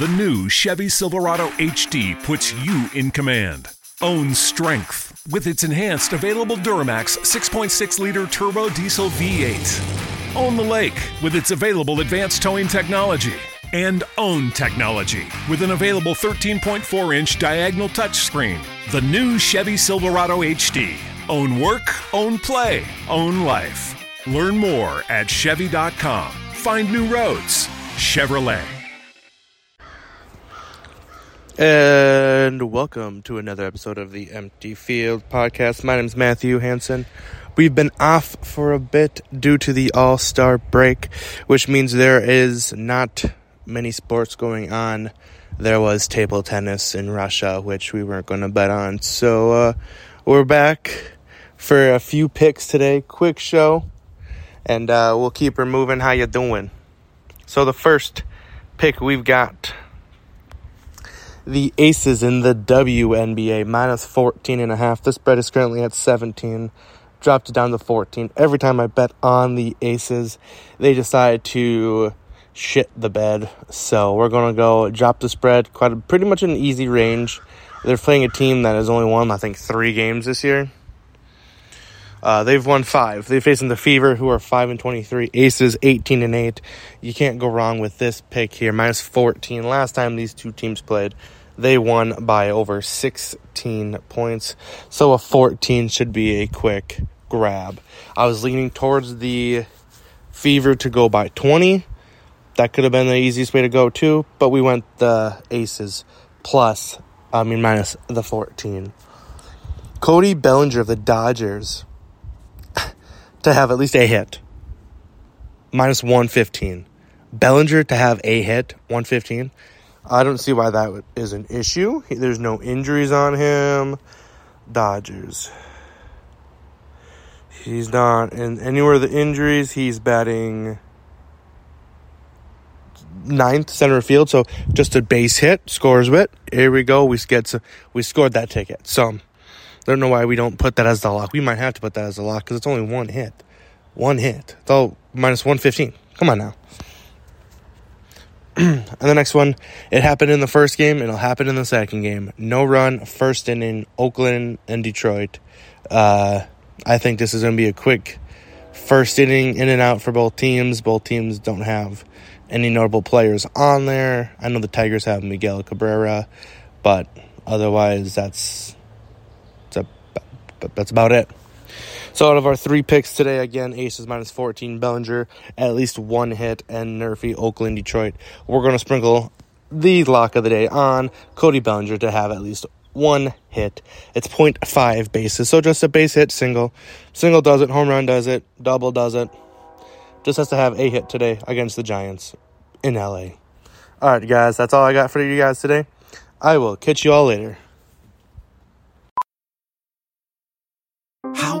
The new Chevy Silverado HD puts you in command. Own strength with its enhanced available Duramax 6.6 liter turbo diesel V8. Own the lake with its available advanced towing technology. And own technology with an available 13.4 inch diagonal touchscreen. The new Chevy Silverado HD. Own work, own play, own life. Learn more at Chevy.com. Find new roads. Chevrolet. And welcome to another episode of the Empty Field Podcast. My name is Matthew Hanson. We've been off for a bit due to the All Star break, which means there is not many sports going on. There was table tennis in Russia, which we weren't going to bet on. So uh, we're back for a few picks today. Quick show, and uh, we'll keep her moving. How you doing? So the first pick we've got the Aces in the WNBA minus 14 and a half. The spread is currently at 17. Dropped it down to 14. Every time I bet on the Aces, they decide to shit the bed. So we're going to go drop the spread quite a, pretty much an easy range. They're playing a team that has only won I think 3 games this year. Uh, they've won five. They're facing the Fever, who are five and twenty-three. Aces, eighteen and eight. You can't go wrong with this pick here. Minus fourteen. Last time these two teams played, they won by over sixteen points. So a fourteen should be a quick grab. I was leaning towards the Fever to go by twenty. That could have been the easiest way to go too, but we went the Aces plus. I mean minus the fourteen. Cody Bellinger of the Dodgers to have at least a hit. Minus 115. Bellinger to have a hit, 115. I don't see why that is an issue. There's no injuries on him. Dodgers. He's not in anywhere the injuries. He's batting ninth center field. So just a base hit, scores with. Here we go. We get some, we scored that ticket. So I don't know why we don't put that as the lock. We might have to put that as a lock because it's only one hit. One hit. It's all minus 115. Come on now. and the next one, it happened in the first game. It'll happen in the second game. No run, first inning, Oakland and Detroit. Uh, I think this is going to be a quick first inning in and out for both teams. Both teams don't have any notable players on there. I know the Tigers have Miguel Cabrera, but otherwise, that's but that's about it. So out of our three picks today, again, Aces minus 14, Bellinger at least one hit, and NRFI, Oakland, Detroit. We're going to sprinkle the lock of the day on Cody Bellinger to have at least one hit. It's 0.5 bases, so just a base hit single. Single does it, home run does it, double does it. Just has to have a hit today against the Giants in LA. All right, guys, that's all I got for you guys today. I will catch you all later. How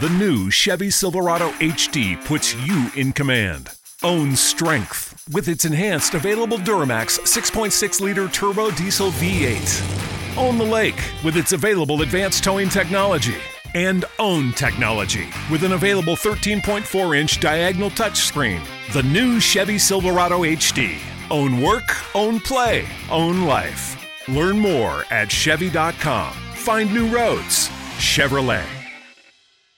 The new Chevy Silverado HD puts you in command. Own strength with its enhanced available Duramax 6.6 liter turbo diesel V8. Own the lake with its available advanced towing technology. And own technology with an available 13.4 inch diagonal touchscreen. The new Chevy Silverado HD. Own work, own play, own life. Learn more at Chevy.com. Find new roads. Chevrolet.